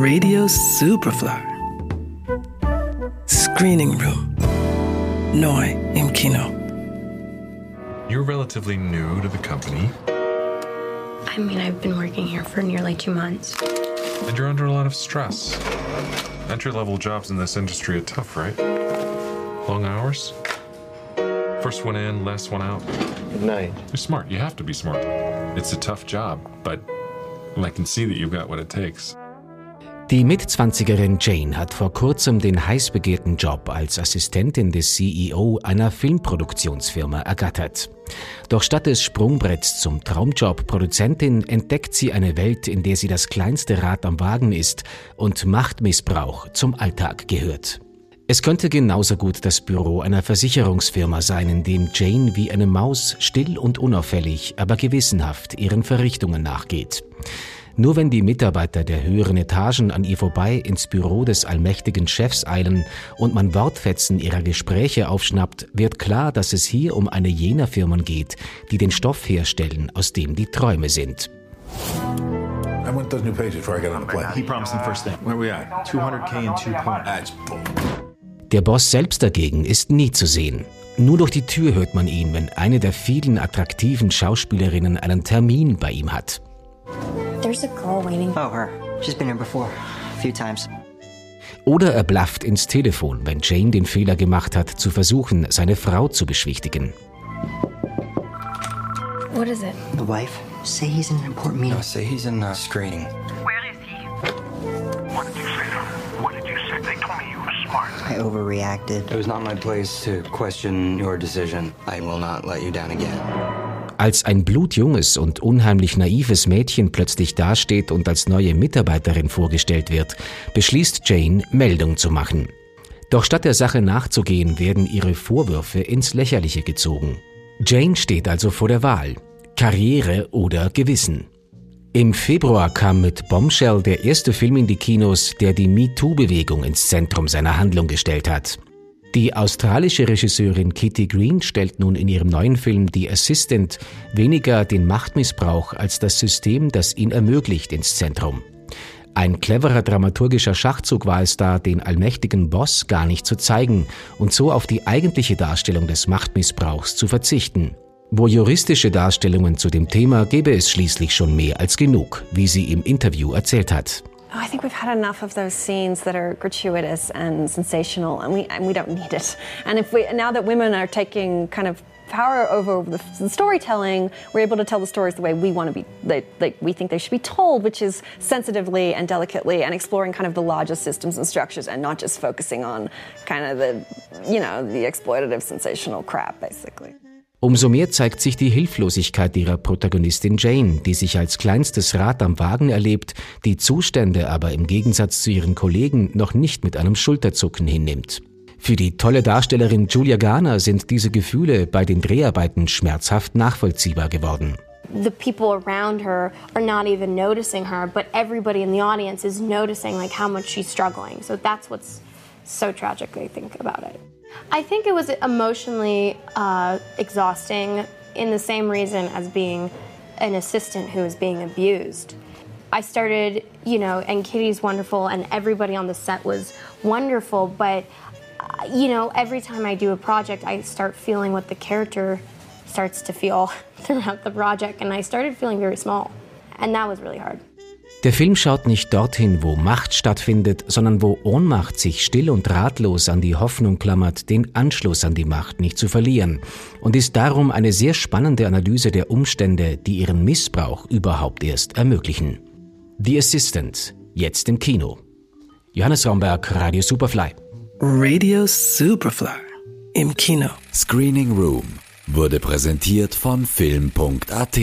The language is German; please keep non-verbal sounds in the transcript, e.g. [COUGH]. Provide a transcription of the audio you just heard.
Radio Superfly. Screening Room. Noi im Kino. You're relatively new to the company, I mean, I've been working here for nearly two months. and you're under a lot of stress. Entry level jobs in this industry are tough, right? Long hours? First one in, last one out. Good night. You're smart. You have to be smart. It's a tough job, but I can see that you've got what it takes. Die Mitzwanzigerin Jane hat vor kurzem den heiß begehrten Job als Assistentin des CEO einer Filmproduktionsfirma ergattert. Doch statt des Sprungbretts zum Traumjob Produzentin entdeckt sie eine Welt, in der sie das kleinste Rad am Wagen ist und Machtmissbrauch zum Alltag gehört. Es könnte genauso gut das Büro einer Versicherungsfirma sein, in dem Jane wie eine Maus still und unauffällig, aber gewissenhaft ihren Verrichtungen nachgeht. Nur wenn die Mitarbeiter der höheren Etagen an ihr vorbei ins Büro des allmächtigen Chefs eilen und man Wortfetzen ihrer Gespräche aufschnappt, wird klar, dass es hier um eine jener Firmen geht, die den Stoff herstellen, aus dem die Träume sind. I want those new pages before I get on the plane. He promised them first thing. Where we at? 200k in two points. That's bull. Der Boss selbst dagegen ist nie zu sehen. Nur durch die Tür hört man ihn, wenn eine der vielen attraktiven Schauspielerinnen einen Termin bei ihm hat. There's a girl waiting. Oh, her. She's been here before. A few times. Oder er blafft ins Telefon, wenn Jane den Fehler gemacht hat, zu versuchen, seine Frau zu beschwichtigen. What is it? The wife? Say he's in an important meeting. No, say he's in uh, screening. Where is he? What did you say to them? What did you say? They told me you were smart. I overreacted. It was not my place to question your decision. I will not let you down again. Als ein blutjunges und unheimlich naives Mädchen plötzlich dasteht und als neue Mitarbeiterin vorgestellt wird, beschließt Jane, Meldung zu machen. Doch statt der Sache nachzugehen, werden ihre Vorwürfe ins Lächerliche gezogen. Jane steht also vor der Wahl. Karriere oder Gewissen. Im Februar kam mit Bombshell der erste Film in die Kinos, der die MeToo-Bewegung ins Zentrum seiner Handlung gestellt hat. Die australische Regisseurin Kitty Green stellt nun in ihrem neuen Film The Assistant weniger den Machtmissbrauch als das System, das ihn ermöglicht, ins Zentrum. Ein cleverer dramaturgischer Schachzug war es da, den allmächtigen Boss gar nicht zu zeigen und so auf die eigentliche Darstellung des Machtmissbrauchs zu verzichten. Wo juristische Darstellungen zu dem Thema gäbe es schließlich schon mehr als genug, wie sie im Interview erzählt hat. Oh, I think we've had enough of those scenes that are gratuitous and sensational, and we and we don't need it. And if we now that women are taking kind of power over the, the storytelling, we're able to tell the stories the way we want to be, like, like we think they should be told, which is sensitively and delicately, and exploring kind of the larger systems and structures, and not just focusing on kind of the, you know, the exploitative, sensational crap, basically. Umso mehr zeigt sich die Hilflosigkeit ihrer Protagonistin Jane, die sich als kleinstes Rad am Wagen erlebt, die Zustände aber im Gegensatz zu ihren Kollegen noch nicht mit einem Schulterzucken hinnimmt. Für die tolle Darstellerin Julia Garner sind diese Gefühle bei den Dreharbeiten schmerzhaft nachvollziehbar geworden. the people around her are not even noticing her, but everybody in the audience is noticing like how much she's struggling. So that's what's so tragic, I think, about it. I think it was emotionally uh, exhausting in the same reason as being an assistant who was being abused. I started, you know, and Kitty's wonderful, and everybody on the set was wonderful, but, uh, you know, every time I do a project, I start feeling what the character starts to feel [LAUGHS] throughout the project, and I started feeling very small, and that was really hard. Der Film schaut nicht dorthin, wo Macht stattfindet, sondern wo Ohnmacht sich still und ratlos an die Hoffnung klammert, den Anschluss an die Macht nicht zu verlieren und ist darum eine sehr spannende Analyse der Umstände, die ihren Missbrauch überhaupt erst ermöglichen. The Assistant, jetzt im Kino. Johannes Raumberg, Radio Superfly. Radio Superfly. Im Kino. Screening Room wurde präsentiert von Film.at